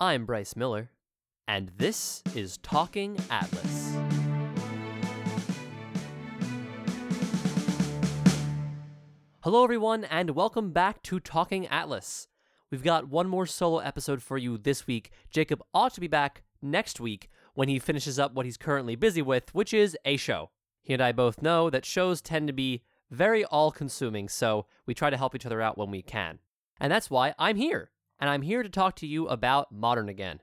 I'm Bryce Miller, and this is Talking Atlas. Hello, everyone, and welcome back to Talking Atlas. We've got one more solo episode for you this week. Jacob ought to be back next week when he finishes up what he's currently busy with, which is a show. He and I both know that shows tend to be very all consuming, so we try to help each other out when we can. And that's why I'm here, and I'm here to talk to you about Modern again.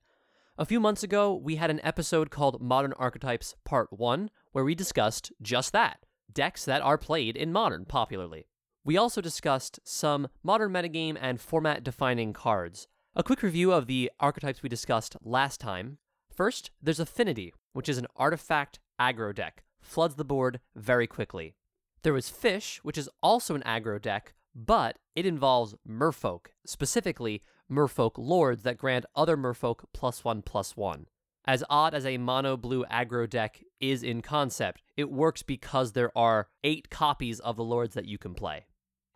A few months ago, we had an episode called Modern Archetypes Part 1, where we discussed just that decks that are played in Modern popularly. We also discussed some modern metagame and format defining cards. A quick review of the archetypes we discussed last time. First, there's Affinity, which is an artifact aggro deck, floods the board very quickly. There was Fish, which is also an aggro deck, but it involves merfolk, specifically merfolk lords that grant other merfolk plus one plus one. As odd as a mono blue aggro deck is in concept, it works because there are eight copies of the lords that you can play.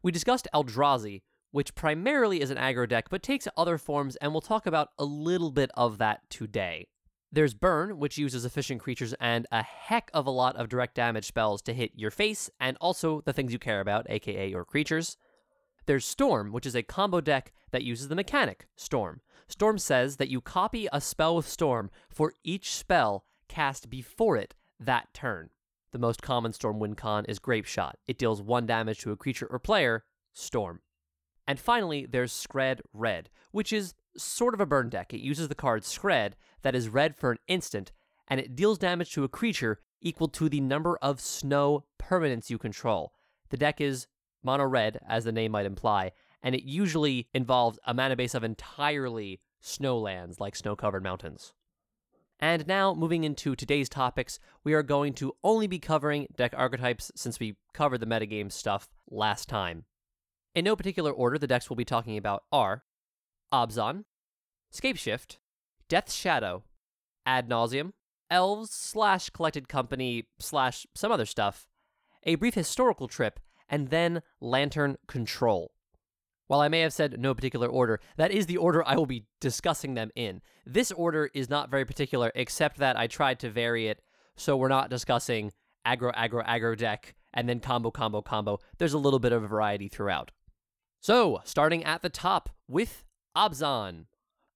We discussed Eldrazi, which primarily is an aggro deck but takes other forms, and we'll talk about a little bit of that today. There's Burn, which uses efficient creatures and a heck of a lot of direct damage spells to hit your face and also the things you care about, aka your creatures. There's Storm, which is a combo deck that uses the mechanic Storm. Storm says that you copy a spell with Storm for each spell cast before it that turn. The most common Storm win con is Grapeshot. It deals one damage to a creature or player, Storm. And finally, there's Skred Red, which is sort of a burn deck. It uses the card Skred that is red for an instant, and it deals damage to a creature equal to the number of snow permanents you control. The deck is mono red, as the name might imply, and it usually involves a mana base of entirely snowlands like snow covered mountains. And now, moving into today's topics, we are going to only be covering deck archetypes since we covered the metagame stuff last time. In no particular order, the decks we'll be talking about are Abzan, Scapeshift, Death's Shadow, Ad Nauseam, Elves slash Collected Company slash some other stuff, A Brief Historical Trip, and then Lantern Control. While I may have said no particular order, that is the order I will be discussing them in. This order is not very particular, except that I tried to vary it so we're not discussing aggro, aggro, aggro deck and then combo, combo, combo. There's a little bit of variety throughout. So, starting at the top with Abzan.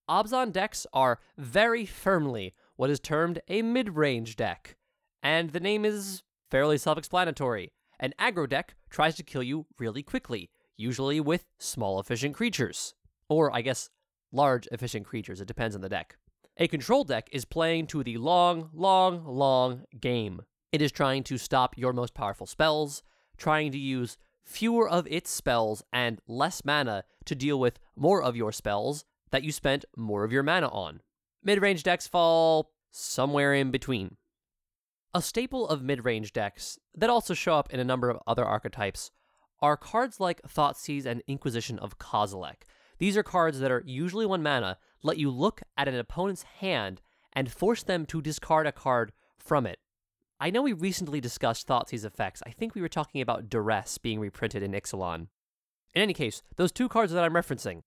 Abzan decks are very firmly what is termed a mid range deck, and the name is fairly self explanatory. An aggro deck tries to kill you really quickly, usually with small efficient creatures. Or, I guess, large efficient creatures, it depends on the deck. A control deck is playing to the long, long, long game. It is trying to stop your most powerful spells, trying to use fewer of its spells and less mana to deal with more of your spells that you spent more of your mana on. Mid range decks fall somewhere in between. A staple of mid range decks that also show up in a number of other archetypes are cards like Thoughtseize and Inquisition of Kozilek. These are cards that are usually one mana, let you look at an opponent's hand and force them to discard a card from it. I know we recently discussed Thoughtseize effects. I think we were talking about Duress being reprinted in Ixalan. In any case, those two cards that I'm referencing.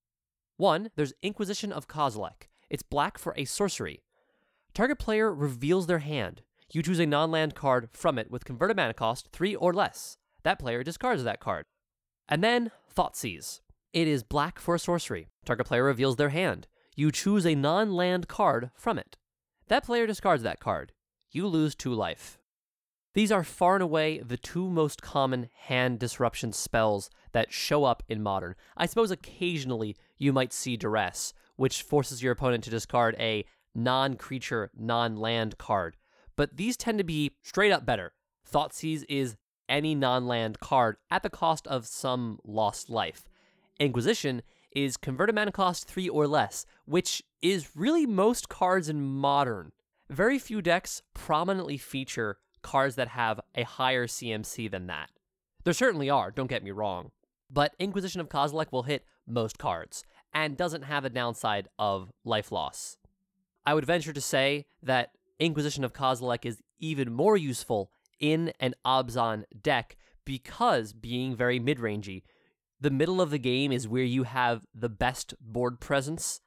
One, there's Inquisition of Kozilek. It's black for a sorcery. Target player reveals their hand. You choose a non land card from it with converted mana cost 3 or less. That player discards that card. And then, Thoughtseize. It is black for a sorcery. Target player reveals their hand. You choose a non land card from it. That player discards that card. You lose 2 life. These are far and away the two most common hand disruption spells that show up in Modern. I suppose occasionally you might see Duress, which forces your opponent to discard a non creature, non land card. But these tend to be straight up better. Thoughtseize is any non land card at the cost of some lost life. Inquisition is converted mana cost 3 or less, which is really most cards in Modern. Very few decks prominently feature cards that have a higher CMC than that. There certainly are, don't get me wrong. But Inquisition of Kozilek will hit most cards and doesn't have a downside of life loss. I would venture to say that Inquisition of Kozilek is even more useful in an Abzan deck because being very mid rangey, the middle of the game is where you have the best board presence,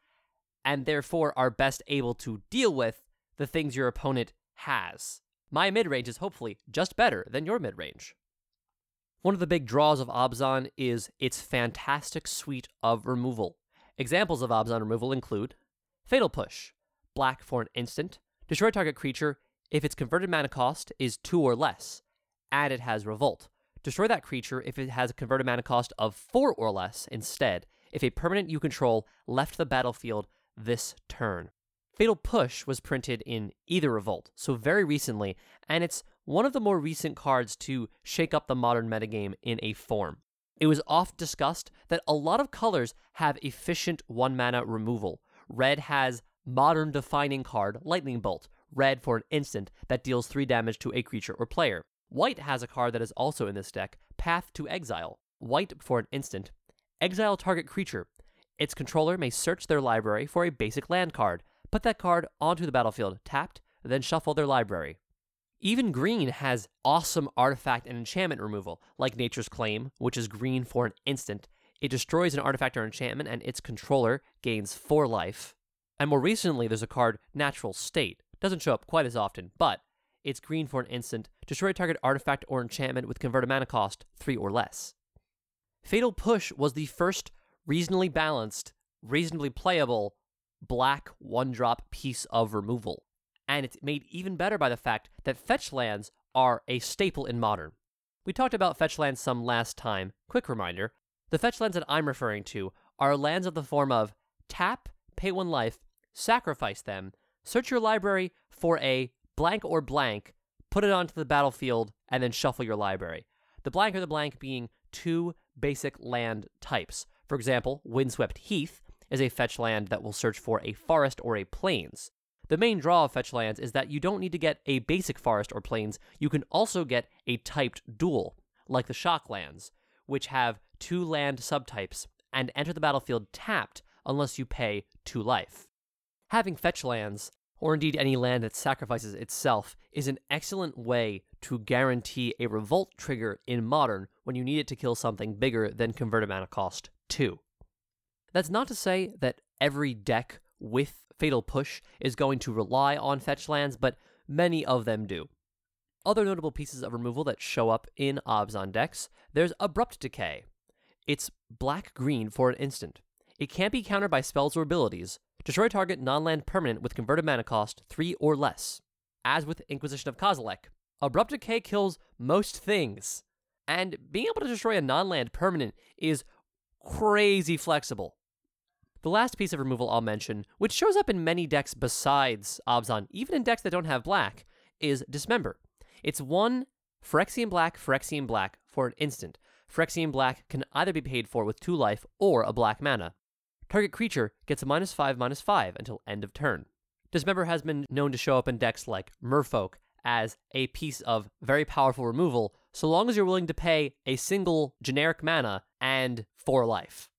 and therefore are best able to deal with the things your opponent has. My mid range is hopefully just better than your mid range. One of the big draws of Abzan is its fantastic suite of removal. Examples of Abzan removal include Fatal Push, black for an instant, destroy target creature if its converted mana cost is 2 or less, and it has Revolt. Destroy that creature if it has a converted mana cost of 4 or less instead, if a permanent you control left the battlefield this turn. Fatal Push was printed in Aether Revolt, so very recently, and it's one of the more recent cards to shake up the modern metagame in a form. It was oft discussed that a lot of colors have efficient 1 mana removal. Red has modern defining card, Lightning Bolt, red for an instant that deals 3 damage to a creature or player. White has a card that is also in this deck, Path to Exile. White for an instant, exile target creature. Its controller may search their library for a basic land card, put that card onto the battlefield tapped, then shuffle their library. Even green has awesome artifact and enchantment removal, like Nature's Claim, which is green for an instant. It destroys an artifact or enchantment, and its controller gains 4 life. And more recently, there's a card, Natural State. Doesn't show up quite as often, but it's green for an instant. Destroy a target artifact or enchantment with converted mana cost 3 or less. Fatal Push was the first reasonably balanced, reasonably playable black one drop piece of removal. And it's made even better by the fact that fetch lands are a staple in modern. We talked about fetch lands some last time. Quick reminder the fetch lands that I'm referring to are lands of the form of tap, pay one life, sacrifice them, search your library for a blank or blank, put it onto the battlefield, and then shuffle your library. The blank or the blank being two basic land types. For example, Windswept Heath is a fetch land that will search for a forest or a plains. The main draw of fetch lands is that you don't need to get a basic forest or plains, you can also get a typed dual, like the shock lands, which have two land subtypes and enter the battlefield tapped unless you pay two life. Having fetch lands or indeed any land that sacrifices itself, is an excellent way to guarantee a revolt trigger in modern when you need it to kill something bigger than converted mana cost 2. That's not to say that every deck with Fatal Push is going to rely on fetch lands, but many of them do. Other notable pieces of removal that show up in Abzan decks, there's Abrupt Decay. It's black green for an instant. It can't be countered by spells or abilities, Destroy target non-land permanent with converted mana cost 3 or less. As with Inquisition of Kozilek, Abrupt Decay kills most things. And being able to destroy a non-land permanent is crazy flexible. The last piece of removal I'll mention, which shows up in many decks besides Abzan, even in decks that don't have black, is Dismember. It's one Phyrexian Black, Phyrexian Black for an instant. Phyrexian Black can either be paid for with 2 life or a black mana. Target creature gets a minus 5 minus 5 until end of turn. Dismember has been known to show up in decks like Merfolk as a piece of very powerful removal, so long as you're willing to pay a single generic mana and 4 life.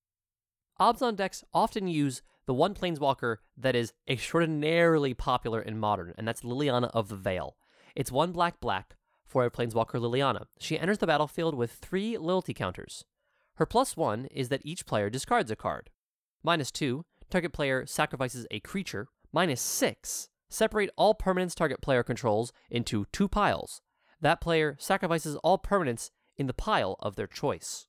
Abzan decks often use the one planeswalker that is extraordinarily popular in modern, and that's Liliana of the Veil. It's one black black for a planeswalker Liliana. She enters the battlefield with three loyalty counters. Her plus one is that each player discards a card. Minus 2, target player sacrifices a creature. Minus 6, separate all permanents target player controls into two piles. That player sacrifices all permanents in the pile of their choice.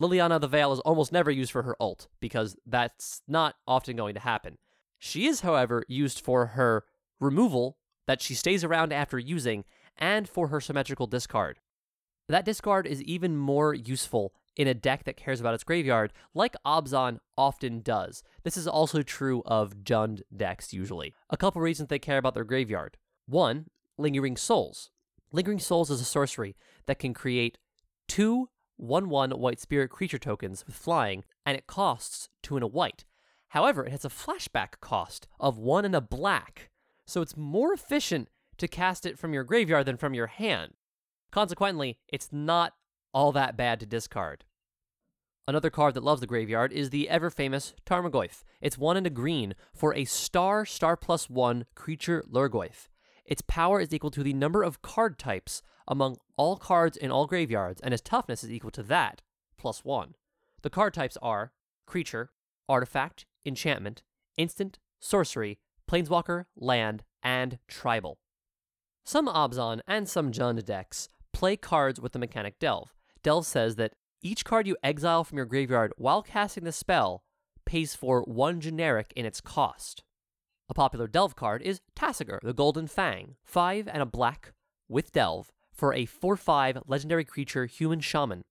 Liliana the Veil is almost never used for her ult, because that's not often going to happen. She is, however, used for her removal that she stays around after using, and for her symmetrical discard. That discard is even more useful in a deck that cares about its graveyard, like Abzan often does. This is also true of Jund decks, usually. A couple reasons they care about their graveyard. One, Lingering Souls. Lingering Souls is a sorcery that can create two 1 1 white spirit creature tokens with flying, and it costs 2 and a white. However, it has a flashback cost of 1 and a black, so it's more efficient to cast it from your graveyard than from your hand. Consequently, it's not all that bad to discard. Another card that loves the graveyard is the ever famous Tarmogoyf. It's one and a green for a star, star plus one creature Lhurgoyf. Its power is equal to the number of card types among all cards in all graveyards, and its toughness is equal to that, plus one. The card types are creature, artifact, enchantment, instant, sorcery, planeswalker, land, and tribal. Some Abzan and some Jund decks play cards with the mechanic Delve. Delve says that each card you exile from your graveyard while casting the spell pays for one generic in its cost. A popular Delve card is Tasigur, the Golden Fang, 5 and a black with Delve for a 4 5 legendary creature human shaman.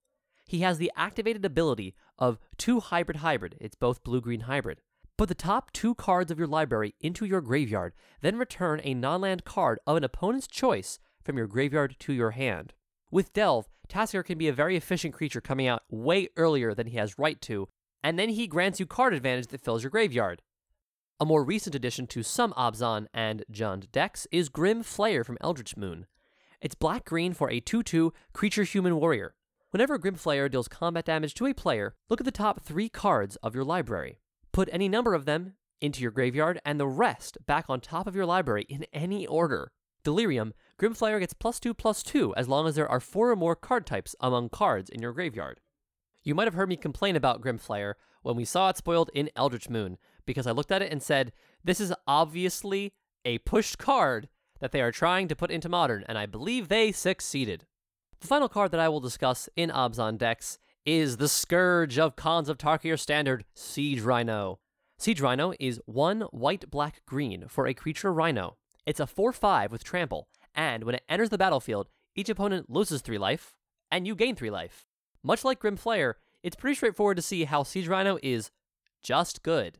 He has the activated ability of 2 hybrid hybrid, it's both blue green hybrid. Put the top two cards of your library into your graveyard, then return a non land card of an opponent's choice from your graveyard to your hand. With Delve, Tasigur can be a very efficient creature coming out way earlier than he has right to, and then he grants you card advantage that fills your graveyard. A more recent addition to some Abzan and Jund decks is Grim Flayer from Eldritch Moon. It's black green for a 2 2 creature human warrior. Whenever Grim Flayer deals combat damage to a player, look at the top three cards of your library. Put any number of them into your graveyard and the rest back on top of your library in any order. Delirium, Grim Flayer gets plus 2 plus 2 as long as there are four or more card types among cards in your graveyard. You might have heard me complain about Grim Flayer when we saw it spoiled in Eldritch Moon, because I looked at it and said, this is obviously a pushed card that they are trying to put into Modern, and I believe they succeeded. The final card that I will discuss in Abzan decks is the Scourge of Khans of Tarkir Standard, Siege Rhino. Siege Rhino is one white, black, green for a creature Rhino. It's a 4 5 with trample, and when it enters the battlefield, each opponent loses 3 life, and you gain 3 life. Much like Grim Flayer, it's pretty straightforward to see how Siege Rhino is just good.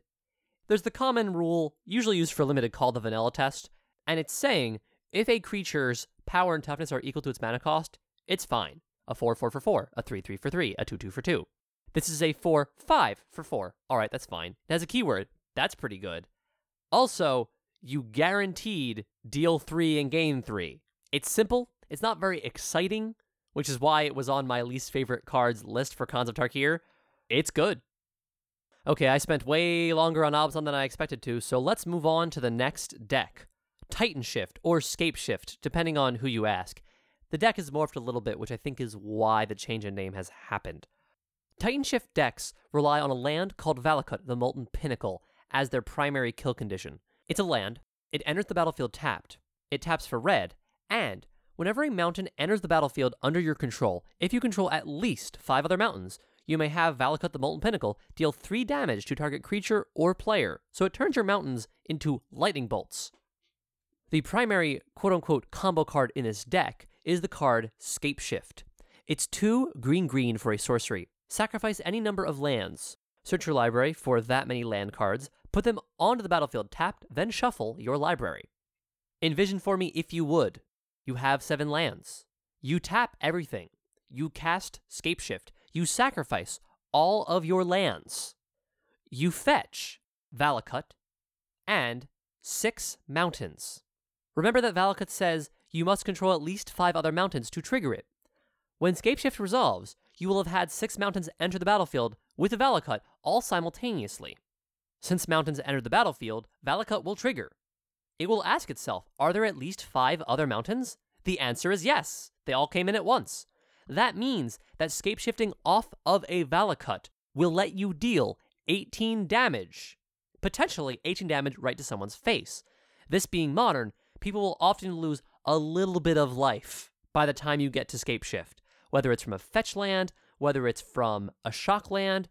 There's the common rule, usually used for limited, called the vanilla test, and it's saying if a creature's power and toughness are equal to its mana cost, it's fine. A 4 4 for 4, a 3 3 for 3, a 2 2 for 2. This is a 4 5 for 4. Alright, that's fine. It has a keyword. That's pretty good. Also, you guaranteed deal 3 and gain 3. It's simple, it's not very exciting, which is why it was on my least favorite cards list for Khans of Tarkir. It's good. Okay, I spent way longer on Abzan than I expected to, so let's move on to the next deck. Titan Shift or Scape Shift, depending on who you ask. The deck has morphed a little bit, which I think is why the change in name has happened. Titan Shift decks rely on a land called Valakut, the Molten Pinnacle, as their primary kill condition. It's a land, it enters the battlefield tapped, it taps for red, and Whenever a mountain enters the battlefield under your control, if you control at least five other mountains, you may have Valakut the Molten Pinnacle deal 3 damage to target creature or player, so it turns your mountains into lightning bolts. The primary quote unquote combo card in this deck is the card Scape Shift. It's 2 green green for a sorcery. Sacrifice any number of lands. Search your library for that many land cards, put them onto the battlefield tapped, then shuffle your library. Envision for me, if you would, you have seven lands. You tap everything. You cast Scape Shift. You sacrifice all of your lands. You fetch Valakut and six mountains. Remember that Valakut says you must control at least five other mountains to trigger it. When Scape Shift resolves, you will have had six mountains enter the battlefield with the Valakut all simultaneously. Since mountains enter the battlefield, Valakut will trigger. It will ask itself, are there at least five other mountains? The answer is yes. They all came in at once. That means that scape shifting off of a Valakut will let you deal 18 damage, potentially 18 damage right to someone's face. This being modern, people will often lose a little bit of life by the time you get to scape shift, whether it's from a fetch land, whether it's from a shock land.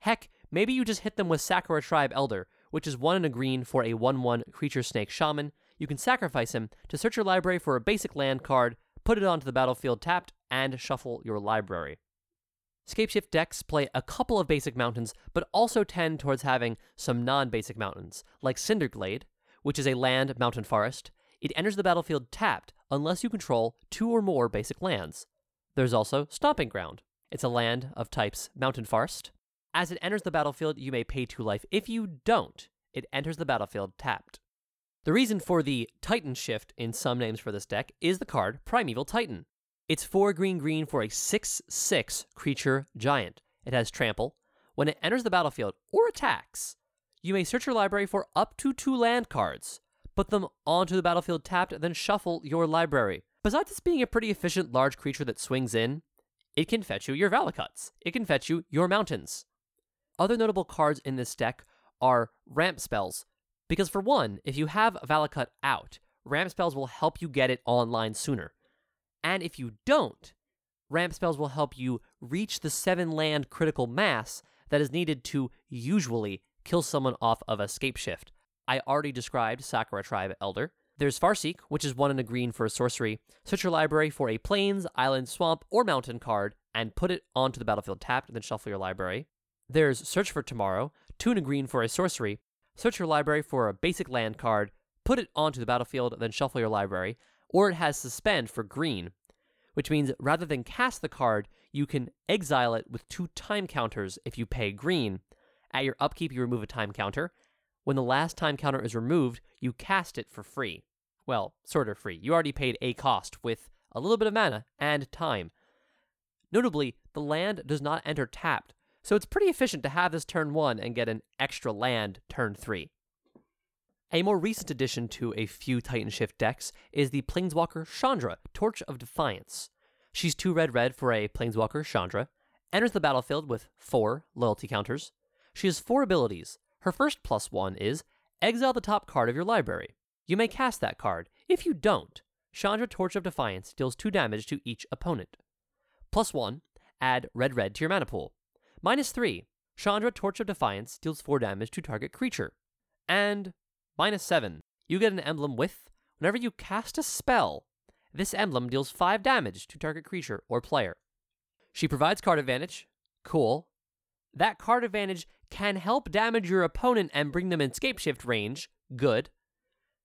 Heck, maybe you just hit them with Sakura Tribe Elder, which is one in a green for a 1 1 creature snake shaman. You can sacrifice him to search your library for a basic land card, put it onto the battlefield tapped, and shuffle your library. Scapeshift decks play a couple of basic mountains, but also tend towards having some non basic mountains, like Cinder Glade, which is a land mountain forest. It enters the battlefield tapped unless you control two or more basic lands. There's also Stomping Ground. It's a land of types mountain forest, as it enters the battlefield, you may pay 2 life. If you don't, it enters the battlefield tapped. The reason for the Titan shift in some names for this deck is the card Primeval Titan. It's 4 green green for a 6 6 creature giant. It has trample. When it enters the battlefield or attacks, you may search your library for up to two land cards, put them onto the battlefield tapped, then shuffle your library. Besides this being a pretty efficient large creature that swings in, it can fetch you your Valakuts. It can fetch you your mountains. Other notable cards in this deck are ramp spells. Because for one, if you have Valakut out, ramp spells will help you get it online sooner. And if you don't, ramp spells will help you reach the seven land critical mass that is needed to usually kill someone off of escape shift. I already described Sakura Tribe Elder. There's Farseek, which is one in a green for a sorcery. Search your library for a plains, island, swamp, or mountain card and put it onto the battlefield tapped, and then shuffle your library. There's Search for Tomorrow, in a green for a sorcery. Search your library for a basic land card, put it onto the battlefield, then shuffle your library. Or it has Suspend for green, which means rather than cast the card, you can exile it with two time counters if you pay green. At your upkeep, you remove a time counter. When the last time counter is removed, you cast it for free. Well, sort of free. You already paid a cost with a little bit of mana and time. Notably, the land does not enter tapped, so it's pretty efficient to have this turn 1 and get an extra land turn 3. A more recent addition to a few Titan Shift decks is the Planeswalker Chandra, Torch of Defiance. She's 2 red red for a Planeswalker Chandra, enters the battlefield with 4 loyalty counters. She has 4 abilities. Her first plus 1 is exile the top card of your library. You may cast that card. If you don't, Chandra Torch of Defiance deals 2 damage to each opponent. Plus 1, add red red to your mana pool. Minus 3, Chandra Torch of Defiance deals 4 damage to target creature. And minus 7, you get an emblem with whenever you cast a spell, this emblem deals 5 damage to target creature or player. She provides card advantage. Cool. That card advantage can help damage your opponent and bring them in escape shift range. Good.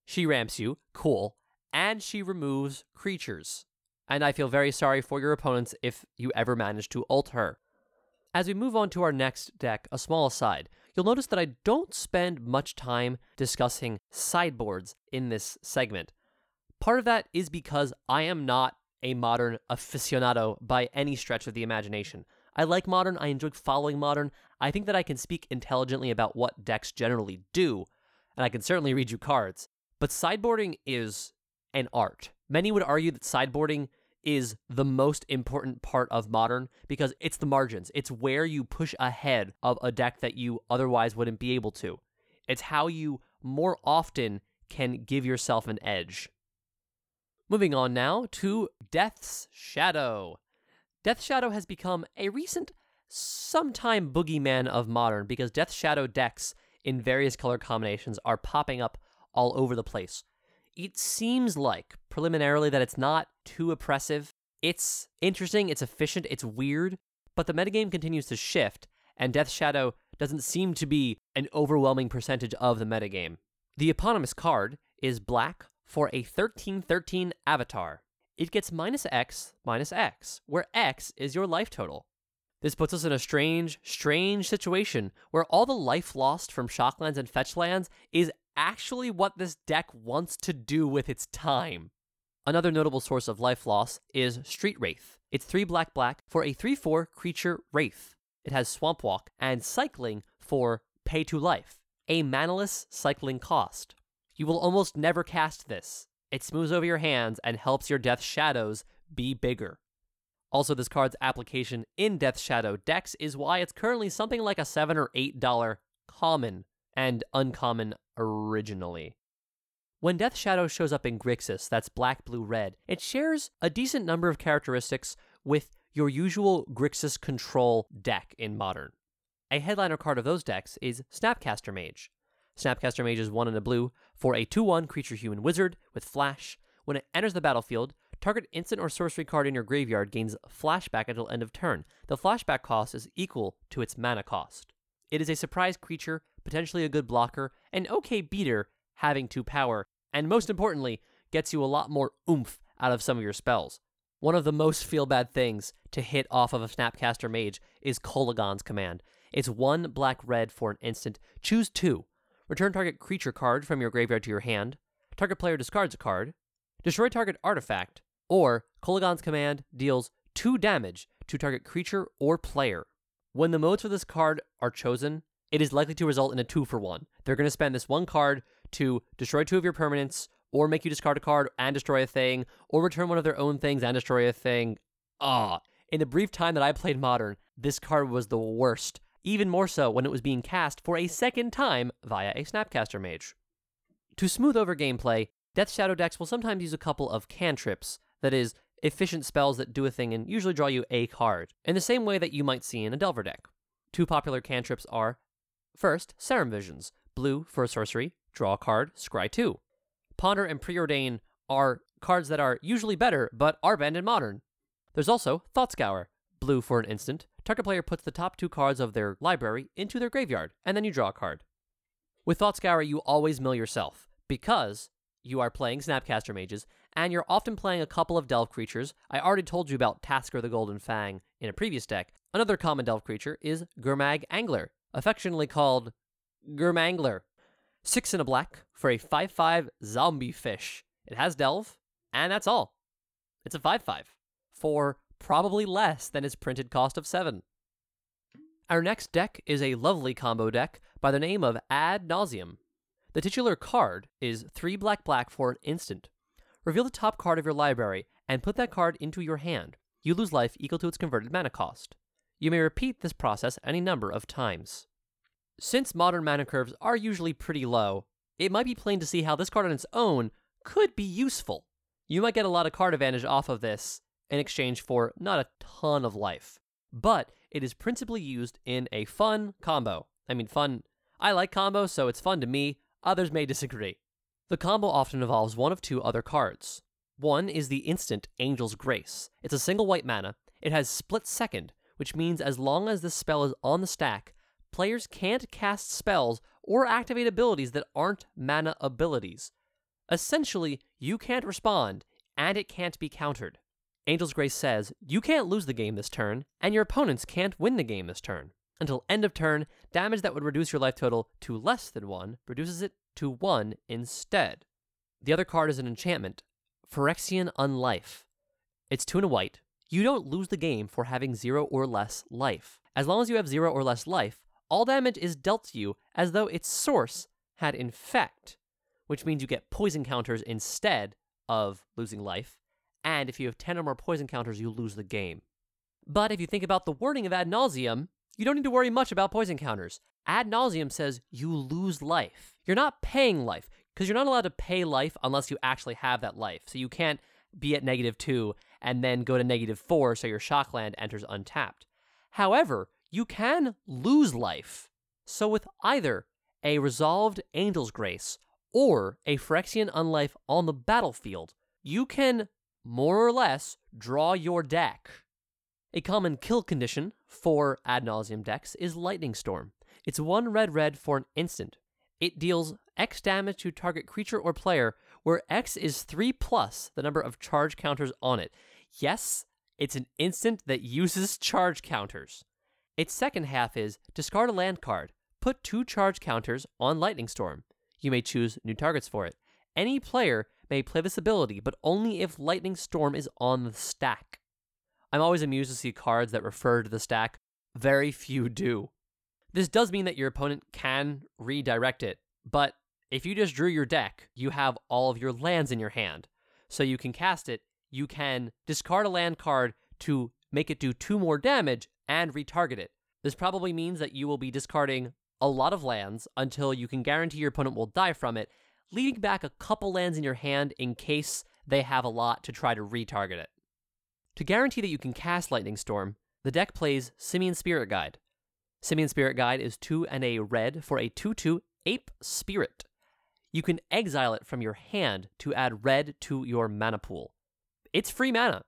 She ramps you. Cool. And she removes creatures and I feel very sorry for your opponents if you ever manage to ult her. As we move on to our next deck, a small aside, you'll notice that I don't spend much time discussing sideboards in this segment. Part of that is because I am not a modern aficionado by any stretch of the imagination. I like modern, I enjoy following modern. I think that I can speak intelligently about what decks generally do, and I can certainly read you cards. But sideboarding is an art. Many would argue that sideboarding is the most important part of modern because it's the margins. It's where you push ahead of a deck that you otherwise wouldn't be able to. It's how you more often can give yourself an edge. Moving on now to Death's Shadow. Death Shadow has become a recent, sometime boogeyman of modern because Death Shadow decks in various color combinations are popping up all over the place it seems like preliminarily that it's not too oppressive. It's interesting, it's efficient, it's weird, but the metagame continues to shift, and Death Shadow doesn't seem to be an overwhelming percentage of the metagame. The eponymous card is black for a 1313 avatar. It gets minus X, minus X, where X is your life total. This puts us in a strange, strange situation where all the life lost from shocklands and fetchlands is actually what this deck wants to do with its time. Another notable source of life loss is Street Wraith. It's 3 black black for a 3 4 creature Wraith. It has Swamp Walk and Cycling for Pay to Life, a manaless cycling cost. You will almost never cast this. It smooths over your hands and helps your Death Shadows be bigger. Also, this card's application in Death Shadow decks is why it's currently something like a 7 or $8 common and uncommon originally. When Death Shadow shows up in Grixis, that's black, blue, red, it shares a decent number of characteristics with your usual Grixis control deck in Modern. A headliner card of those decks is Snapcaster Mage. Snapcaster Mage is 1 in a blue for a 2 1 creature human wizard with flash. When it enters the battlefield, target instant or sorcery card in your graveyard gains flashback until end of turn. The flashback cost is equal to its mana cost. It is a surprise creature potentially a good blocker, an okay beater having two power, and most importantly, gets you a lot more oomph out of some of your spells. One of the most feel bad things to hit off of a Snapcaster Mage is Kolaghan's Command. It's one black red for an instant. Choose two. Return target creature card from your graveyard to your hand. Target player discards a card. Destroy target artifact. Or Kolaghan's Command deals two damage to target creature or player. When the modes for this card are chosen, it is likely to result in a two for one. They're going to spend this one card to destroy two of your permanents, or make you discard a card and destroy a thing, or return one of their own things and destroy a thing. Ah, in the brief time that I played Modern, this card was the worst even more so when it was being cast for a second time via a Snapcaster Mage. To smooth over gameplay, Death Shadow decks will sometimes use a couple of cantrips, that is, efficient spells that do a thing and usually draw you a card, in the same way that you might see in a Delver deck. Two popular cantrips are first, Serum Visions, blue for a sorcery, draw a card, scry 2. Ponder and Preordain are cards that are usually better, but are banned in Modern. There's also Thought Scour, blue for an instant. Target player puts the top two cards of their library into their graveyard, and then you draw a card. With Thought Scour, you always mill yourself, because you are playing Snapcaster Mages, and you're often playing a couple of Delve creatures. I already told you about Tasigur the Golden Fang in a previous deck. Another common Delve creature is Gurmag Angler, affectionately called Gurmangler. Six in a black for a 5 5 zombie fish. It has Delve, and that's all. It's a 5 5 for probably less than its printed cost of 7. Our next deck is a lovely combo deck by the name of Ad Nauseam. The titular card is 3 black black for an instant. Reveal the top card of your library and put that card into your hand. You lose life equal to its converted mana cost. You may repeat this process any number of times. Since modern mana curves are usually pretty low, it might be plain to see how this card on its own could be useful. You might get a lot of card advantage off of this in exchange for not a ton of life, but it is principally used in a fun combo. I mean, fun. I like combos, so it's fun to me. Others may disagree. The combo often involves one of two other cards. One is the instant Angel's Grace. It's a single white mana. It has split second, which means as long as this spell is on the stack, players can't cast spells or activate abilities that aren't mana abilities. Essentially, you can't respond, and it can't be countered. Angel's Grace says, you can't lose the game this turn, and your opponents can't win the game this turn. Until end of turn, damage that would reduce your life total to less than 1 reduces it to 1 instead. The other card is an enchantment, Phyrexian Unlife. It's 2 and a white. You don't lose the game for having 0 or less life. As long as you have 0 or less life, all damage is dealt to you as though its source had infect, which means you get poison counters instead of losing life, and if you have 10 or more poison counters, you lose the game. But if you think about the wording of ad nauseam, you don't need to worry much about poison counters. Ad nauseam says you lose life. You're not paying life, because you're not allowed to pay life unless you actually have that life. So you can't be at negative 2 and then go to negative 4 so your shockland enters untapped. However, you can lose life. So with either a resolved Angel's Grace or a Phyrexian Unlife on the battlefield, you can more or less, draw your deck. A common kill condition for ad nauseam decks is Lightning Storm. It's one red red for an instant. It deals X damage to target creature or player, where X is 3 plus the number of charge counters on it. Yes, it's an instant that uses charge counters. Its second half is discard a land card, put two charge counters on Lightning Storm. You may choose new targets for it. Any player may play this ability, but only if Lightning Storm is on the stack. I'm always amused to see cards that refer to the stack. Very few do. This does mean that your opponent can redirect it, but if you just drew your deck, you have all of your lands in your hand. So you can cast it, you can discard a land card to make it do two more damage and retarget it. This probably means that you will be discarding a lot of lands until you can guarantee your opponent will die from it, leaving back a couple lands in your hand in case they have a lot to try to retarget it. To guarantee that you can cast Lightning Storm, the deck plays Simian Spirit Guide. Simian Spirit Guide is 2 and a red for a 2 2 Ape Spirit. You can exile it from your hand to add red to your mana pool. It's free mana.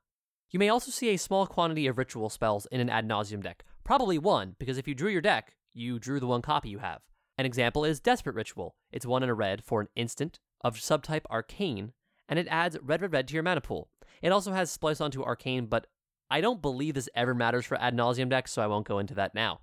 You may also see a small quantity of ritual spells in an ad nauseam deck. Probably one, because if you drew your deck, you drew the one copy you have. An example is Desperate Ritual. It's one in a red for an instant of subtype Arcane, and it adds red, red, red to your mana pool. It also has Splice onto Arcane, but I don't believe this ever matters for ad nauseam decks, so I won't go into that now.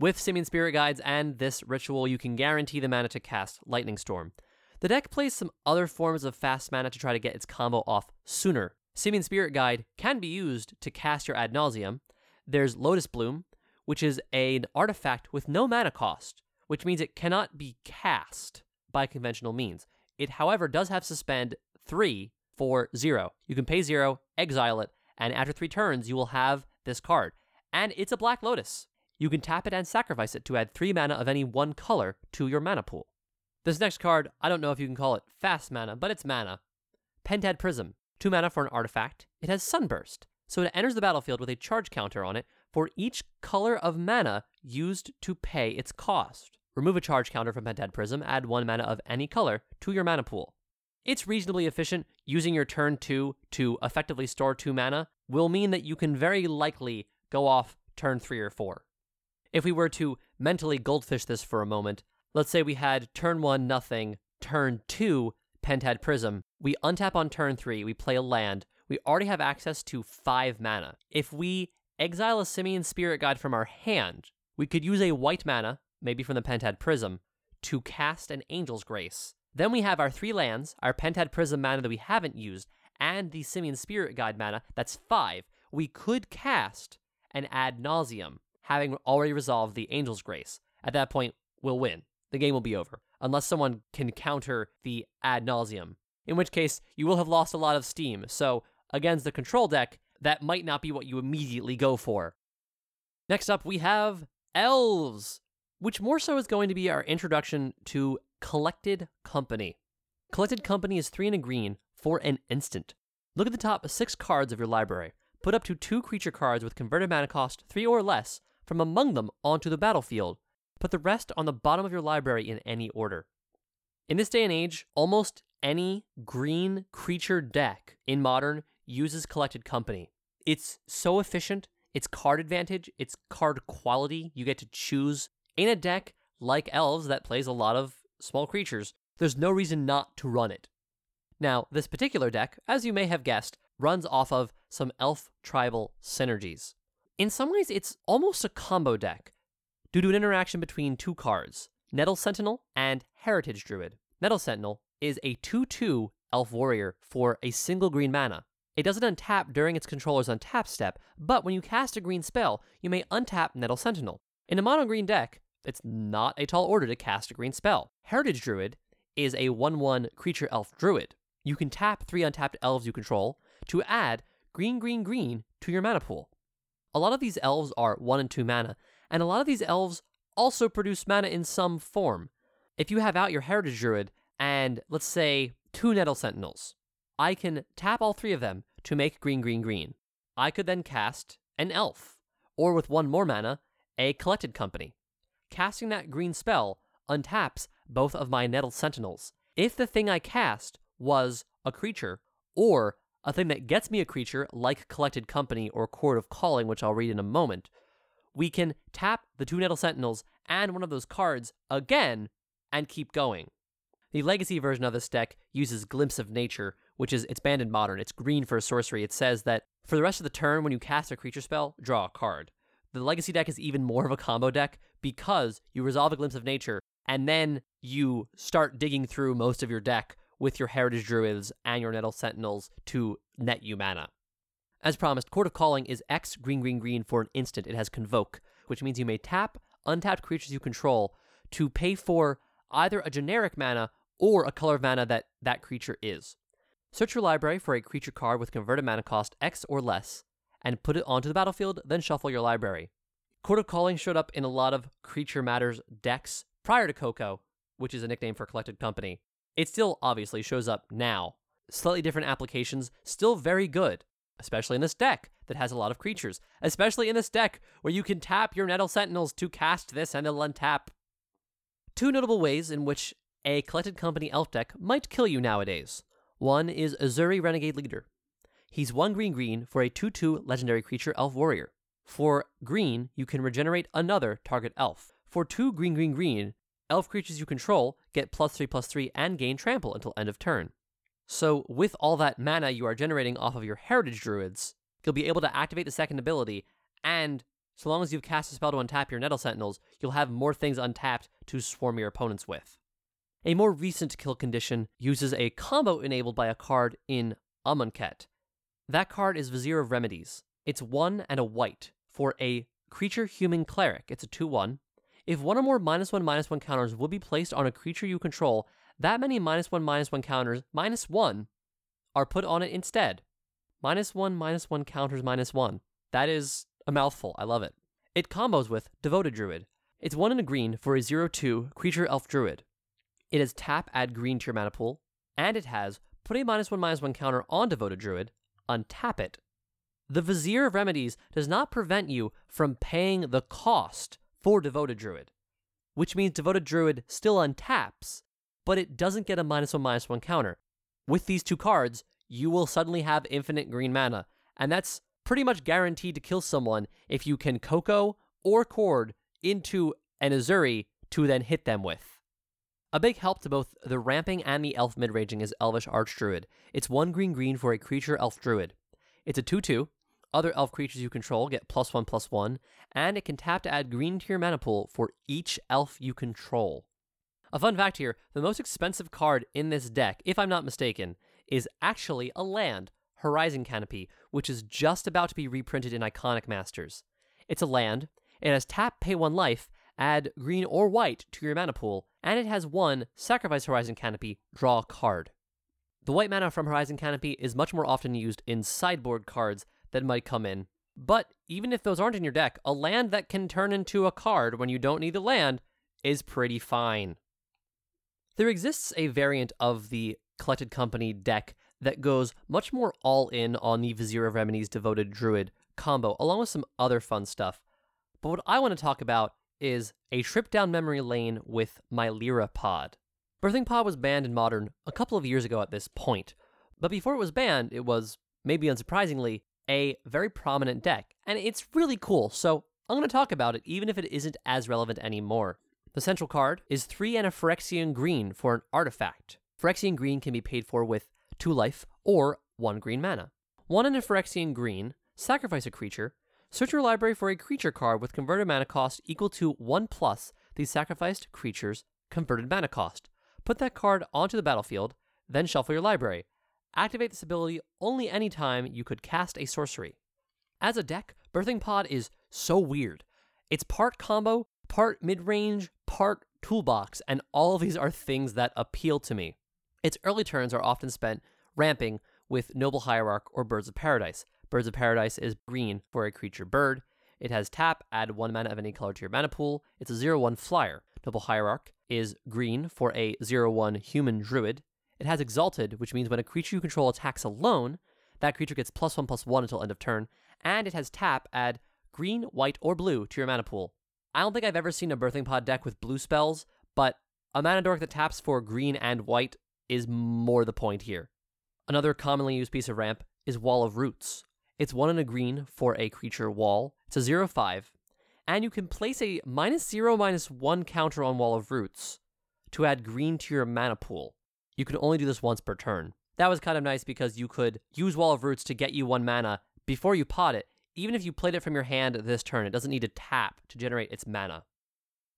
With Simian Spirit Guides and this ritual, you can guarantee the mana to cast Lightning Storm. The deck plays some other forms of fast mana to try to get its combo off sooner. Simian Spirit Guide can be used to cast your ad nauseam. There's Lotus Bloom, which is an artifact with no mana cost which means it cannot be cast by conventional means. It, however, does have suspend 3 for 0. You can pay 0, exile it, and after 3 turns, you will have this card. And it's a Black Lotus. you can tap it and sacrifice it to add 3 mana of any one color to your mana pool. This next card, I don't know if you can call it fast mana, but it's mana. Pentad Prism, 2 mana for an artifact. It has Sunburst, so it enters the battlefield with a charge counter on it for each color of mana used to pay its cost. Remove a charge counter from Pentad Prism, add 1 mana of any color to your mana pool. It's reasonably efficient. Using your turn 2 to effectively store 2 mana will mean that you can very likely go off turn 3 or 4. If we were to mentally goldfish this for a moment, let's say we had turn 1 nothing, turn 2 Pentad Prism. We untap on turn 3, we play a land. We already have access to 5 mana. If we exile a Simian Spirit Guide from our hand, we could use a white mana, maybe from the Pentad Prism, to cast an Angel's Grace. Then we have our three lands, our Pentad Prism mana that we haven't used, and the Simian Spirit Guide mana, that's five. We could cast an Ad Nauseam, having already resolved the Angel's Grace. At that point, we'll win. The game will be over, unless someone can counter the Ad nauseam, in which case you will have lost a lot of steam. So, against the control deck, that might not be what you immediately go for. Next up, we have Elves, which more so is going to be our introduction to Collected Company. Collected Company is three and a green for an instant. Look at the top six cards of your library. Put up to two creature cards with converted mana cost three or less from among them onto the battlefield. Put the rest on the bottom of your library in any order. In this day and age, almost any green creature deck in modern uses Collected Company. It's so efficient, its card advantage, its card quality, you get to choose. In a deck like Elves that plays a lot of small creatures, there's no reason not to run it. Now, this particular deck, as you may have guessed, runs off of some elf tribal synergies. In some ways, it's almost a combo deck due to an interaction between two cards Nettle Sentinel and Heritage Druid. Nettle Sentinel is a 2 2 elf warrior for a single green mana. It doesn't untap during its controller's untap step, but when you cast a green spell, you may untap Nettle Sentinel. In a mono green deck, it's not a tall order to cast a green spell. Heritage Druid is a 1 1 creature elf druid. You can tap three untapped elves you control to add green, green, green to your mana pool. A lot of these elves are 1 and 2 mana, and a lot of these elves also produce mana in some form. If you have out your Heritage Druid and, let's say, two Nettle Sentinels, I can tap all three of them to make green, green, green. I could then cast an elf, or with one more mana, a Collected Company. Casting that green spell untaps both of my Nettle Sentinels. If the thing I cast was a creature, or a thing that gets me a creature like Collected Company or Chord of Calling, which I'll read in a moment, we can tap the two Nettle Sentinels and one of those cards again and keep going. The legacy version of this deck uses Glimpse of Nature, which is it's banned in modern. It's green for a sorcery. It says that for the rest of the turn, when you cast a creature spell, draw a card. The legacy deck is even more of a combo deck because you resolve a Glimpse of Nature and then you start digging through most of your deck with your Heritage Druids and your Nettle Sentinels to net you mana. As promised, Chord of Calling is X green green green for an instant. It has Convoke, which means you may tap untapped creatures you control to pay for either a generic mana or a color of mana that that creature is. Search your library for a creature card with converted mana cost X or less, and put it onto the battlefield, then shuffle your library. Chord of Calling showed up in a lot of Creature Matters decks prior to Coco, which is a nickname for Collected Company. It still obviously shows up now. Slightly different applications, still very good, especially in this deck that has a lot of creatures, especially in this deck where you can tap your Nettle Sentinels to cast this and it'll untap. Two notable ways in which a Collected Company elf deck might kill you nowadays. One is Ezuri Renegade Leader. He's one green green for a 2 2 legendary creature elf warrior. For green, you can regenerate another target elf. For two green green green, elf creatures you control get plus 3 plus 3 and gain trample until end of turn. So, with all that mana you are generating off of your heritage druids, you'll be able to activate the second ability, and so long as you've cast a spell to untap your Nettle Sentinels, you'll have more things untapped to swarm your opponents with. A more recent kill condition uses a combo enabled by a card in Amonkhet. That card is Vizier of Remedies. It's one and a white for a creature human cleric. It's a 2 1. If one or more minus one minus one counters will be placed on a creature you control, that many minus one minus one counters minus one are put on it instead. Minus one minus one counters minus one. That is a mouthful. I love it. It combos with Devoted Druid. It's 1 in a green for a 0 2 creature elf druid. It has tap, add green to your mana pool, and it has put a minus 1 minus 1 counter on Devoted Druid, untap it. The Vizier of Remedies does not prevent you from paying the cost for Devoted Druid, which means Devoted Druid still untaps, but it doesn't get a minus 1 minus 1 counter. With these two cards, you will suddenly have infinite green mana, and that's pretty much guaranteed to kill someone if you can Coco or Chord into an Ezuri to then hit them with. A big help to both the ramping and the elf mid-ranging is Elvish Archdruid. It's one green green for a creature elf druid. It's a 2-2. Other elf creatures you control get plus one plus one, and it can tap to add green to your mana pool for each elf you control. A fun fact here the most expensive card in this deck, if I'm not mistaken, is actually a land, Horizon Canopy, which is just about to be reprinted in Iconic Masters. It's a land, it has tap, pay one life, add green or white to your mana pool, and it has one sacrifice Horizon Canopy, draw a card. The white mana from Horizon Canopy is much more often used in sideboard cards that might come in. But even if those aren't in your deck, a land that can turn into a card when you don't need the land is pretty fine. There exists a variant of the Collected Company deck that goes much more all in on the Vizier of Remedies Devoted Druid combo, along with some other fun stuff. But what I want to talk about is a trip down memory lane with Melira pod. Birthing Pod was banned in Modern a couple of years ago at this point, but before it was banned, it was, maybe unsurprisingly, a very prominent deck, and it's really cool, so I'm going to talk about it even if it isn't as relevant anymore. The central card is 3 and a Phyrexian Green for an artifact. Phyrexian Green can be paid for with 2 life or 1 green mana. 1 and a Phyrexian Green, sacrifice a creature, search your library for a creature card with converted mana cost equal to 1 plus the sacrificed creature's converted mana cost. Put that card onto the battlefield, then shuffle your library. Activate this ability only anytime you could cast a sorcery. As a deck, Birthing Pod is so weird. It's part combo, part mid range, part toolbox, and all of these are things that appeal to me. Its early turns are often spent ramping with Noble Hierarch or Birds of Paradise. Birds of Paradise is green for a creature bird. It has tap, add one mana of any color to your mana pool. It's a 0 1 flyer. Noble Hierarch is green for a 0 1 human druid. It has Exalted, which means when a creature you control attacks alone, that creature gets plus 1 plus 1 until end of turn. And it has tap, add green, white, or blue to your mana pool. I don't think I've ever seen a Birthing Pod deck with blue spells, but a mana dork that taps for green and white is more the point here. Another commonly used piece of ramp is Wall of Roots. It's one in a green for a creature wall. It's a 0 5, and you can place a minus 0 minus 1 counter on Wall of Roots to add green to your mana pool. You can only do this once per turn. That was kind of nice because you could use Wall of Roots to get you one mana before you pod it. Even if you played it from your hand this turn, it doesn't need to tap to generate its mana.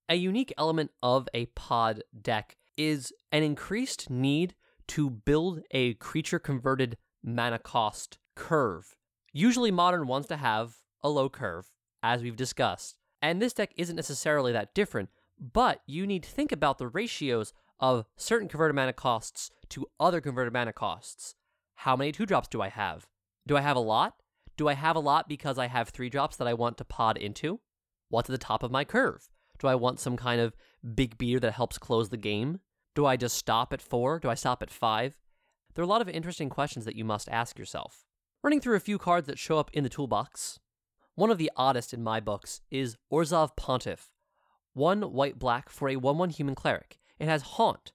A unique element of a pod deck is an increased need to build a creature converted mana cost curve. Usually, modern wants to have a low curve, as we've discussed, and this deck isn't necessarily that different, but you need to think about the ratios of certain converted mana costs to other converted mana costs. How many two drops do I have? Do I have a lot? Do I have a lot because I have three drops that I want to pod into? What's at the top of my curve? Do I want some kind of big beater that helps close the game? Do I just stop at four? Do I stop at five? There are a lot of interesting questions that you must ask yourself. Running through a few cards that show up in the toolbox. One of the oddest in my books is Orzhov Pontiff. One white black for a 1 1 human cleric. It has Haunt.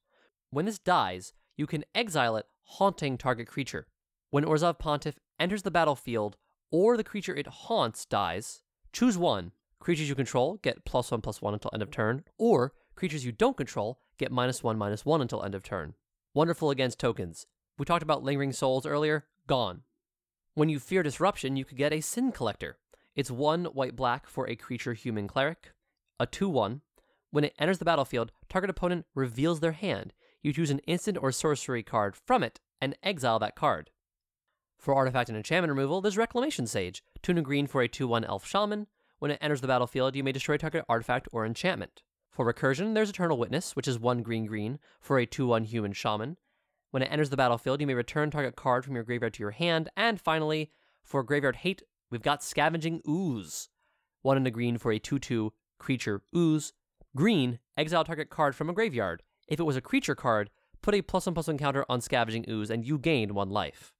When this dies, you can exile it, haunting target creature. When Orzhov Pontiff enters the battlefield or the creature it haunts dies, choose one. Creatures you control get plus one plus one until end of turn, or creatures you don't control get minus one minus one until end of turn. Wonderful against tokens. We talked about Lingering Souls earlier, gone. When you fear disruption, you could get a Sin Collector. It's one white black for a creature human cleric, a 2 1. When it enters the battlefield, target opponent reveals their hand. You choose an instant or sorcery card from it and exile that card. For artifact and enchantment removal, there's Reclamation Sage, two and green for a 2 1 elf shaman. When it enters the battlefield, you may destroy target artifact or enchantment. For recursion, there's Eternal Witness, which is one green green for a 2 1 human shaman. When it enters the battlefield, you may return target card from your graveyard to your hand. And finally, for graveyard hate, we've got Scavenging Ooze. one and a green for a 2 2 creature ooze. Green, exile target card from a graveyard. If it was a creature card, put a plus one plus one counter on Scavenging Ooze and you gain one life.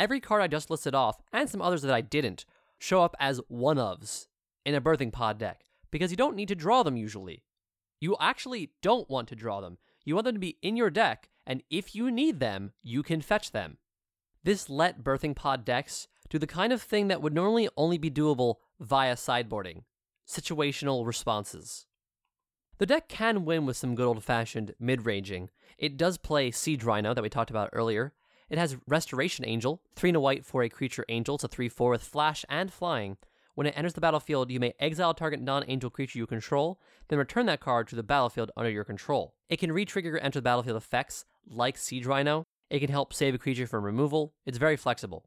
Every card I just listed off, and some others that I didn't, show up as one ofs in a Birthing Pod deck because you don't need to draw them usually. You actually don't want to draw them. You want them to be in your deck, and if you need them, you can fetch them. This let Birthing Pod decks do the kind of thing that would normally only be doable via sideboarding situational responses. The deck can win with some good old fashioned mid ranging. It does play Siege Rhino that we talked about earlier. It has Restoration Angel, 3 and a white for a creature angel. It's a 3 4 with flash and flying. When it enters the battlefield, you may exile target non angel creature you control, then return that card to the battlefield under your control. It can re retrigger enter the battlefield effects, like Siege Rhino. It can help save a creature from removal. It's very flexible.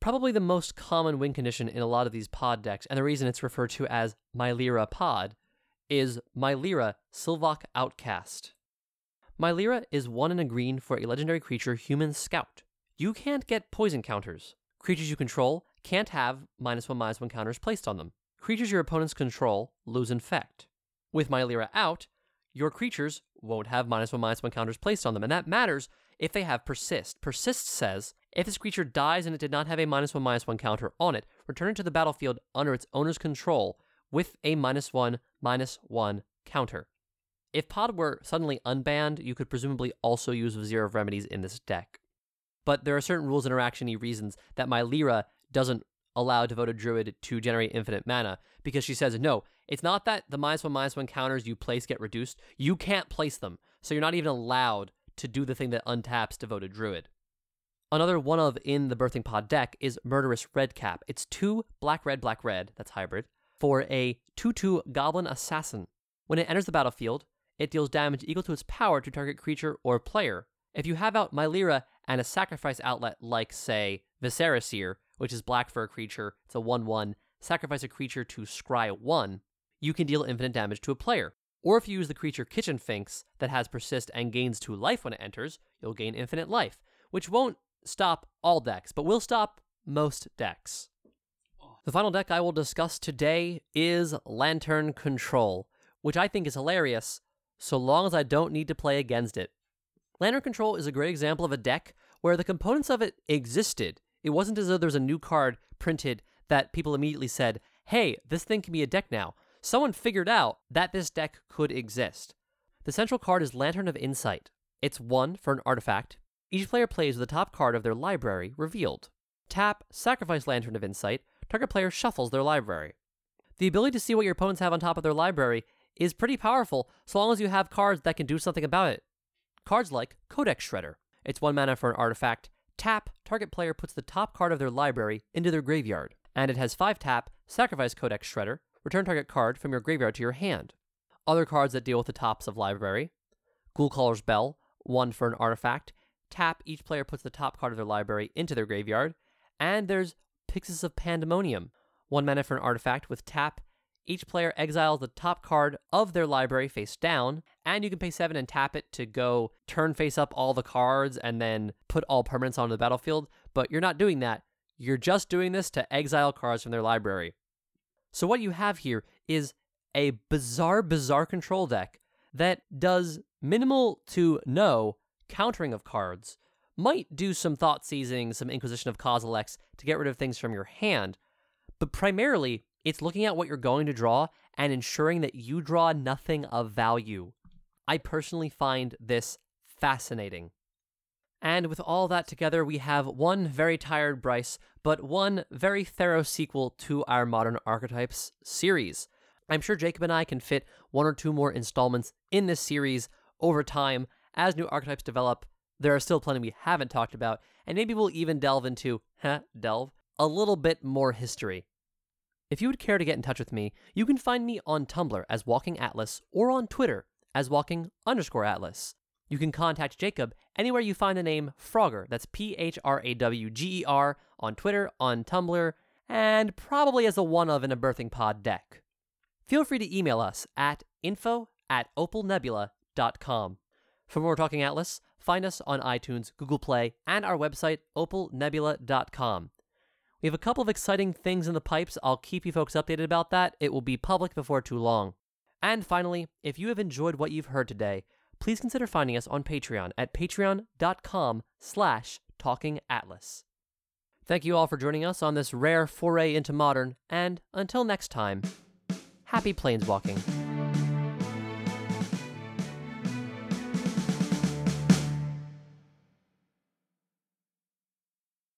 Probably the most common win condition in a lot of these pod decks, and the reason it's referred to as Melira Pod, is Melira Sylvok Outcast. Melira is one in a green for a legendary creature, Human Scout. You can't get poison counters. Creatures you control can't have minus one minus one counters placed on them. Creatures your opponents control lose infect. With Melira out, your creatures won't have minus one minus one counters placed on them, and that matters if they have persist. Persist says if this creature dies and it did not have a minus one minus one counter on it, return it to the battlefield under its owner's control with a minus one minus one counter. If Pod were suddenly unbanned, you could presumably also use Vizier of Remedies in this deck. But there are certain rules and interactiony reasons that Melira doesn't allow Devoted Druid to generate infinite mana because she says, no, it's not that the minus one minus one counters you place get reduced. You can't place them. So you're not even allowed to do the thing that untaps Devoted Druid. Another one of in the Birthing Pod deck is Murderous Redcap. It's two black red black red, that's hybrid, for a 2 2 Goblin Assassin. When it enters the battlefield, it deals damage equal to its power to target creature or player. If you have out Melira and a sacrifice outlet like, say, Viscera Seer, which is black for a creature, it's a 1 1, sacrifice a creature to scry 1, you can deal infinite damage to a player. Or if you use the creature Kitchen Finks that has persist and gains 2 life when it enters, you'll gain infinite life, which won't stop all decks, but will stop most decks. The final deck I will discuss today is Lantern Control, which I think is hilarious so long as I don't need to play against it. Lantern Control is a great example of a deck where the components of it existed. It wasn't as though there was a new card printed that people immediately said, hey, this thing can be a deck now. Someone figured out that this deck could exist. The central card is Lantern of Insight. It's one for an artifact. Each player plays with the top card of their library revealed. Tap, sacrifice Lantern of Insight, target player shuffles their library. The ability to see what your opponents have on top of their library is pretty powerful so long as you have cards that can do something about it. Cards like Codex Shredder. It's one mana for an artifact. Tap, target player puts the top card of their library into their graveyard. And it has 5 tap, sacrifice Codex Shredder, return target card from your graveyard to your hand. Other cards that deal with the tops of library. Ghoulcaller's Bell, 1 for an artifact. Tap, each player puts the top card of their library into their graveyard. And there's Pyxis of Pandemonium, 1 mana for an artifact with tap, each player exiles the top card of their library face down, and you can pay 7 and tap it to go turn face up all the cards and then put all permanents onto the battlefield. But you're not doing that. You're just doing this to exile cards from their library. So, what you have here is a bizarre, bizarre control deck that does minimal to no countering of cards, might do some thought seizing, some Inquisition of Kozilek to get rid of things from your hand, but primarily it's looking at what you're going to draw and ensuring that you draw nothing of value. I personally find this fascinating. And with all that together, we have one very tired Bryce, but one very thorough sequel to our Modern Archetypes series. I'm sure Jacob and I can fit one or two more installments in this series over time as new archetypes develop. There are still plenty we haven't talked about, and maybe we'll even delve into, huh, delve, a little bit more history. If you would care to get in touch with me, you can find me on Tumblr as Walking Atlas or on Twitter as Walking underscore Atlas. You can contact Jacob anywhere you find the name Phrawger, that's P H R A W G E R, on Twitter, on Tumblr, and probably as a one of in a Birthing Pod deck. Feel free to email us at info at opalnebula.com. For more Talking Atlas, find us on iTunes, Google Play, and our website, opalnebula.com. We have a couple of exciting things in the pipes. I'll keep you folks updated about that. It will be public before too long. And finally, if you have enjoyed what you've heard today, please consider finding us on Patreon at patreon.com slash talkingatlas. Thank you all for joining us on this rare foray into modern, and until next time, happy planeswalking.